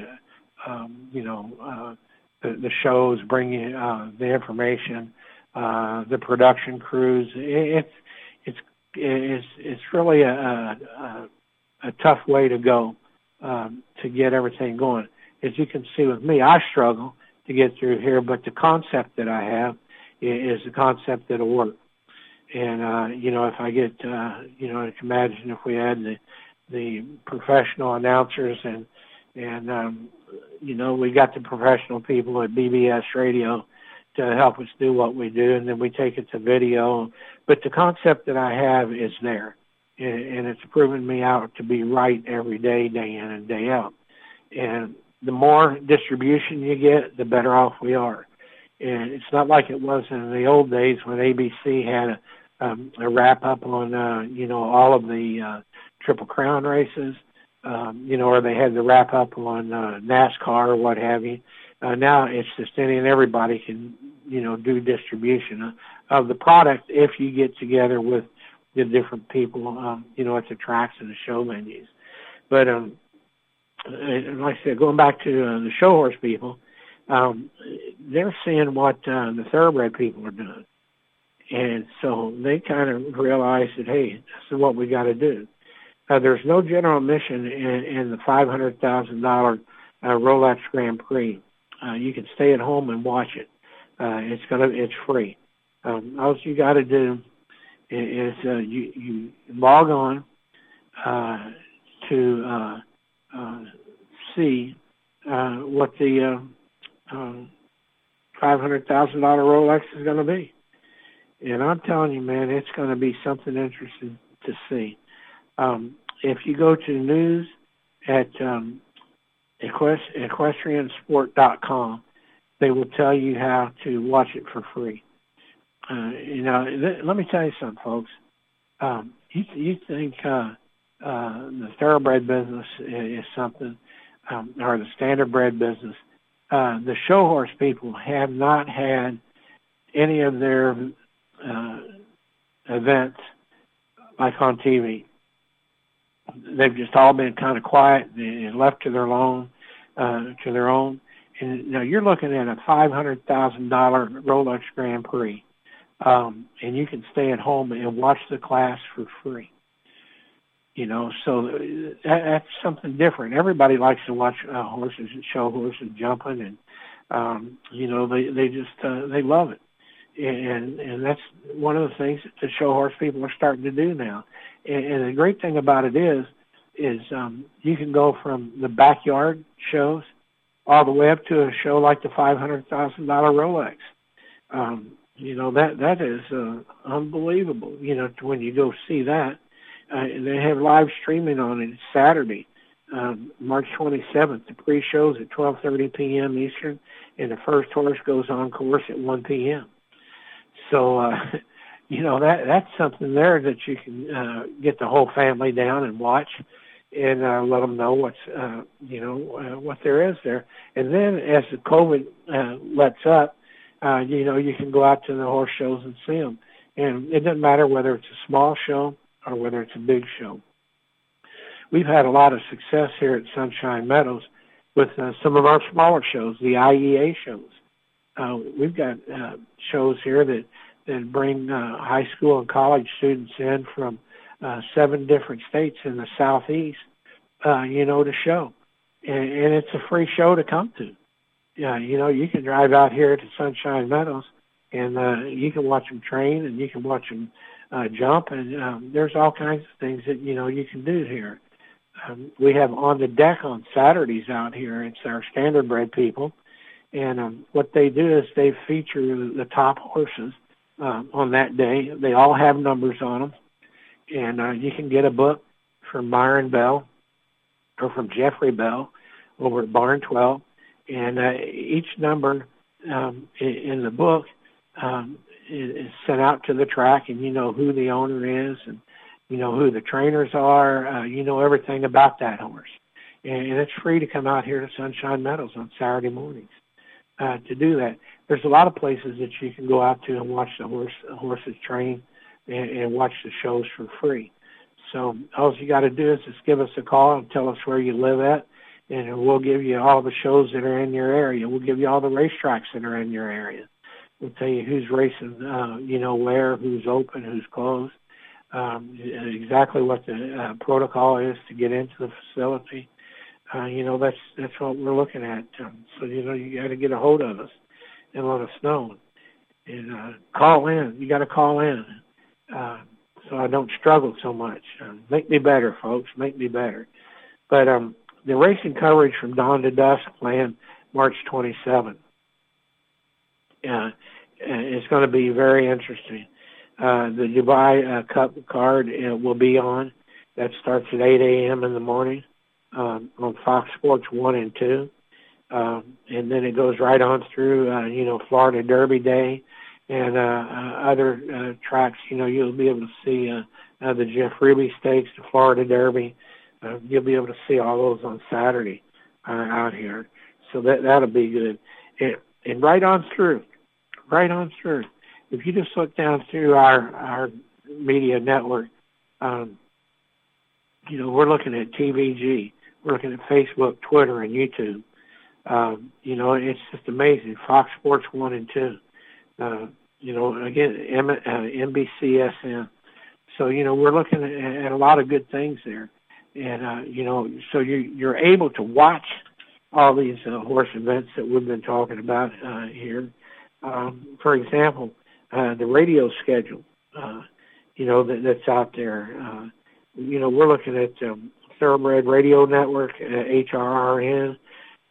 um, you know, uh, the, the shows, bringing uh, the information, uh, the production crews. It, it's it's it's it's really a, a, a tough way to go um, to get everything going. As you can see with me, I struggle to get through here, but the concept that I have is the concept that'll work. And uh, you know, if I get, uh, you know, imagine if we had the the professional announcers and and um, you know we got the professional people at BBS Radio to help us do what we do, and then we take it to video. But the concept that I have is there, and it's proven me out to be right every day, day in and day out. And the more distribution you get, the better off we are. And it's not like it was in the old days when ABC had a, um, a wrap up on, uh, you know, all of the uh, Triple Crown races, um, you know, or they had the wrap up on uh, NASCAR or what have you. Uh, now it's just any and everybody can, you know, do distribution of the product if you get together with the different people, um, you know, at the tracks and the show venues. But um, like I said, going back to uh, the show horse people, um, they're seeing what uh, the thoroughbred people are doing. And so they kind of realize that, hey, this is what we got to do. Uh, there's no general admission in, in the $500,000 uh, Rolex Grand Prix. Uh, you can stay at home and watch it. Uh, it's gonna, it's free. Um, all you got to do is uh, you, you log on uh, to uh, uh, see uh, what the uh, um, $500,000 Rolex is going to be. And I'm telling you, man, it's going to be something interesting to see. Um, if you go to the news at um, equest- equestriansport.com, they will tell you how to watch it for free. Uh, you know, th- let me tell you something, folks. Um, you, you think uh, uh, the thoroughbred business is, is something, um, or the standardbred business? Uh, the show horse people have not had any of their uh, events like on TV they've just all been kind of quiet and left to their own, uh, to their own. And now you're looking at a five hundred thousand dollar Rolex Grand Prix, um, and you can stay at home and watch the class for free. You know, so that, that's something different. Everybody likes to watch uh, horses and show horses jumping and Um, you know, they they just uh, they love it, and and that's one of the things that the show horse people are starting to do now. And, and the great thing about it is, is um, you can go from the backyard shows all the way up to a show like the five hundred thousand dollar Rolex. Um, you know that that is uh, unbelievable. You know when you go see that, uh, they have live streaming on it Saturday, um, March 27th. The pre-shows at 12:30 p.m. Eastern, and the first horse goes on course at 1 p.m. So, uh, you know that that's something there that you can uh, get the whole family down and watch, and uh, let them know what's uh, you know uh, what there is there. And then as the COVID uh, lets up uh, you know, you can go out to the horse shows and see them. And it doesn't matter whether it's a small show or whether it's a big show. We've had a lot of success here at Sunshine Meadows with uh, some of our smaller shows, the IEA shows. Uh, we've got uh, shows here that, that bring uh, high school and college students in from uh, seven different states in the southeast, uh, you know, to show. And, and it's a free show to come to yeah, you know, you can drive out here to Sunshine Meadows and uh, you can watch them train and you can watch them uh, jump and um, there's all kinds of things that you know you can do here. Um, we have on the deck on Saturdays out here. It's our standardbred people, and um, what they do is they feature the top horses um, on that day. They all have numbers on them, and uh, you can get a book from Byron Bell or from Jeffrey Bell over at Barn 12 and uh, each number um, in, the book um, is sent out to the track, and you know who the owner is, and you know who the trainers are. Uh, you know everything about that horse, and it's free to come out here to Sunshine Meadows on Saturday mornings uh, to do that. There's a lot of places that you can go out to and watch the horse horses train and, and watch the shows for free. So all you got to do is just give us a call and tell us where you live at, and we'll give you all the shows that are in your area. We'll give you all the racetracks that are in your area. We'll tell you who's racing, uh, you know, where, who's open, who's closed, um, exactly what the uh, protocol is to get into the facility. Uh, you know, that's that's what we're looking at. Um, so you know, you got to get a hold of us and let us know, and uh, call in. You got to call in, uh, so I don't struggle so much. Um, make me better, folks. Make me better. But um, the racing coverage from dawn to dusk planned March 27th. Uh, it's going to be very interesting. Uh, the Dubai uh, Cup card uh, will be on. That starts at 8 a.m. in the morning um, on Fox Sports 1 and 2. Um, and then it goes right on through, uh, you know, Florida Derby Day and uh, uh, other uh, tracks. You know, you'll be able to see uh, uh, the Jeff Ruby Stakes, the Florida Derby, uh, you'll be able to see all those on Saturday uh, out here. So that that'll be good. And, and right on through, right on through. If you just look down through our our media network, um, you know we're looking at TVG, looking at Facebook, Twitter, and YouTube. Um, you know it's just amazing. Fox Sports one and two. Uh, you know again M- uh, NBCSN. So you know we're looking at, at a lot of good things there and uh, you know, so you you're able to watch all these uh, horse events that we've been talking about uh, here. Um, for example, uh, the radio schedule, uh, you know, that, that's out there. Uh, you know, we're looking at um, Thoroughbred Radio Network, uh, HRRN.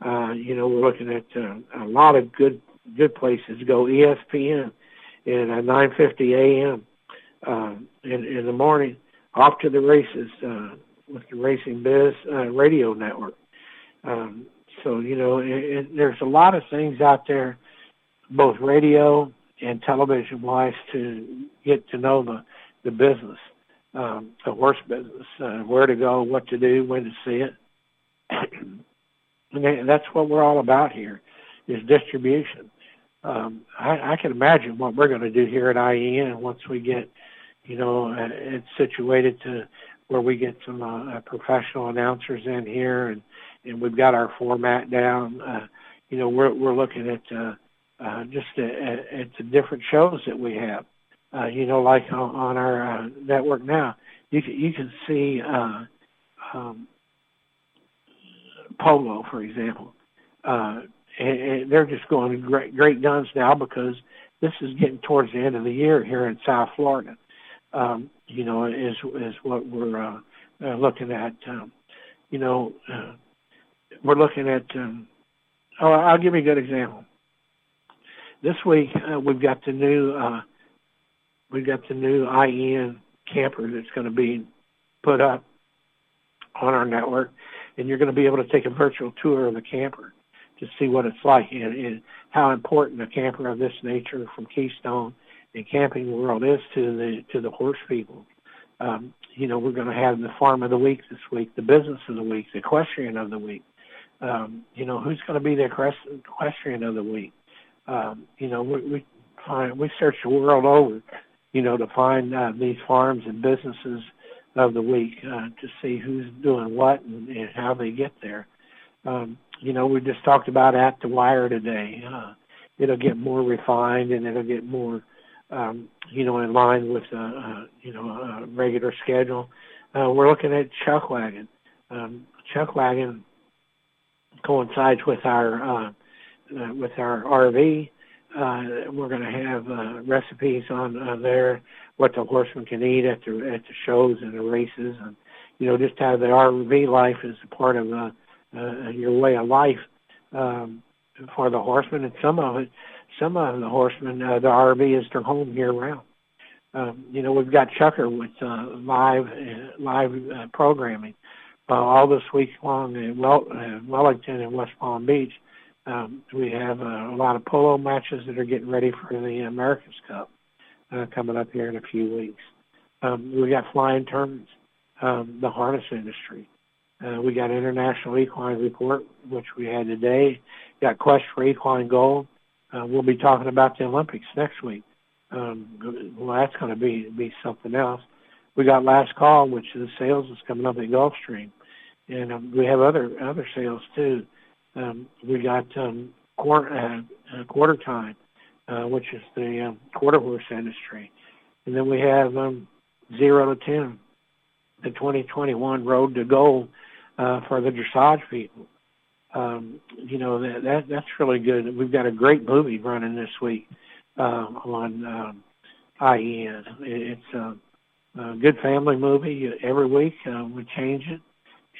Uh, you know, we're looking at uh, a lot of good good places to go. ESPN at uh, 9:50 a.m. Uh, in in the morning, off to the races. Uh, with the Racing Biz uh, radio network. Um, so you know, it, it, there's a lot of things out there, both radio and television wise, to get to know the the business, um, the horse business, uh, where to go, what to do, when to see it. and that's what we're all about here, is distribution. Um, I, I can imagine what we're going to do here at IEN once we get, you know, uh, it's situated to where we get some uh, uh, professional announcers in here, and and we've got our format down. Uh, you know, we're we're looking at uh, uh, just at, at the different shows that we have. Uh, you know, like on, on our uh, network now, you can you can see uh, um, polo, for example, uh, and, and they're just going great great guns now because this is getting towards the end of the year here in South Florida. Um, you know, is is what we're uh, uh, looking at. Um, you know, uh, we're looking at. Um, oh, I'll give you a good example. This week uh, we've got the new uh, we've got the new IEN camper that's going to be put up on our network, and you're going to be able to take a virtual tour of the camper to see what it's like and, and how important a camper of this nature from Keystone and Camping World is to the to the horse people. Um, you know, we're going to have the farm of the week this week, the business of the week, the equestrian of the week. Um, you know, who's going to be the equestrian of the week? Um, you know, we, we find we search the world over, you know, to find uh, these farms and businesses of the week uh, to see who's doing what and, and how they get there. Um, you know, we just talked about at the wire today. Uh, it'll get more refined and it'll get more, um, you know, in line with a, a you know a regular schedule. Uh, we're looking at chuck wagon. Um, chuck wagon coincides with our uh, uh, with our RV. Uh, we're going to have uh, recipes on, on there, what the horsemen can eat at the at the shows and the races, and you know just how the RV life is a part of uh, uh, your way of life um, for the horsemen, and some of it, some of the horsemen, uh, the RV is their home year round. Um, you know, we've got Chucker with uh, live uh, live uh, programming uh, all this week long in well, uh, Wellington and West Palm Beach. Um, we have uh, a lot of polo matches that are getting ready for the America's Cup uh, coming up here in a few weeks. Um, we got flying turns, um, the harness industry. Uh, we got International Equine Report, which we had today. We Got Quest for Equine Gold. Uh, we'll be talking about the Olympics next week. Um, well, that's going to be be something else. We got Last Call, which is the sales is coming up at Gulfstream, and um, we have other other sales too. Um, we got um, quarter, uh, uh, quarter time, uh, which is the um, quarter horse industry, and then we have um, zero to ten, the 2021 Road to Gold uh, for the dressage people. Um, you know that, that that's really good. We've got a great movie running this week uh, on um, IEN. It's a, a good family movie. Every week uh, we change it,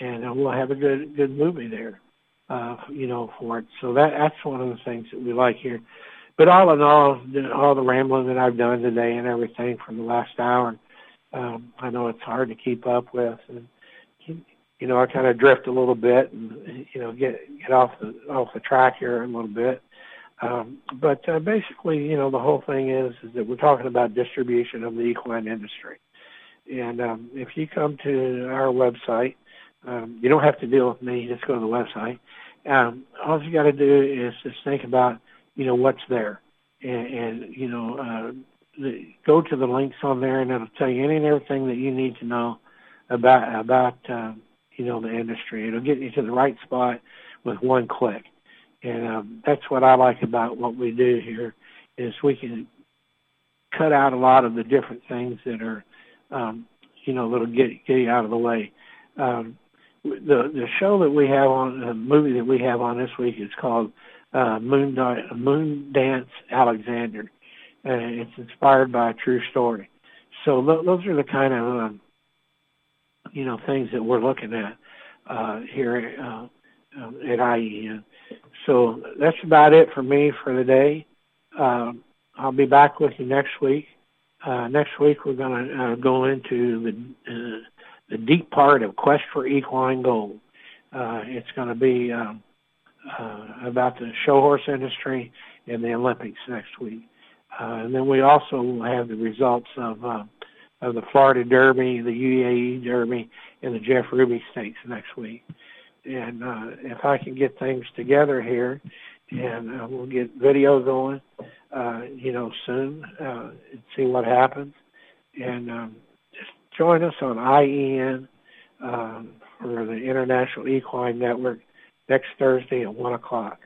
and uh, we'll have a good good movie there. Uh, you know for it. So that that's one of the things that we like here. But all in all, all the rambling that I've done today and everything from the last hour, um, I know it's hard to keep up with. And you know, I kind of drift a little bit and you know get get off the off the track here a little bit. Um, but uh, basically, you know, the whole thing is is that we're talking about distribution of the equine industry. And um, if you come to our website, um, you don't have to deal with me. Just go to the website. Um, all you got to do is just think about, you know, what's there, and, and you know, uh, the, go to the links on there, and it'll tell you any and everything that you need to know about about um, you know, the industry. It'll get you to the right spot with one click. And um, that's what I like about what we do here is we can cut out a lot of the different things that are, um, you know, that'll get, get you out of the way. Um, the the show that we have on the movie that we have on this week is called uh, Moon Di- Moondance Alexander. Uh, it's inspired by a true story. So th- those are the kind of um, you know things that we're looking at uh, here uh, um, at IEN. So that's about it for me for the day. Um, I'll be back with you next week. Uh, next week we're going to uh, go into the uh, the deep part of Quest for Equine Gold. Uh, it's going to be um, uh, about the show horse industry and the Olympics next week. Uh, and then we also will have the results of uh, of the Florida Derby, the UAE Derby, and the Jeff Ruby Stakes next week. And uh, if I can get things together here, and uh, we'll get video going, uh, you know, soon, uh, and see what happens. And um, join us on IEN um, for the International Equine Network next Thursday at 1 o'clock.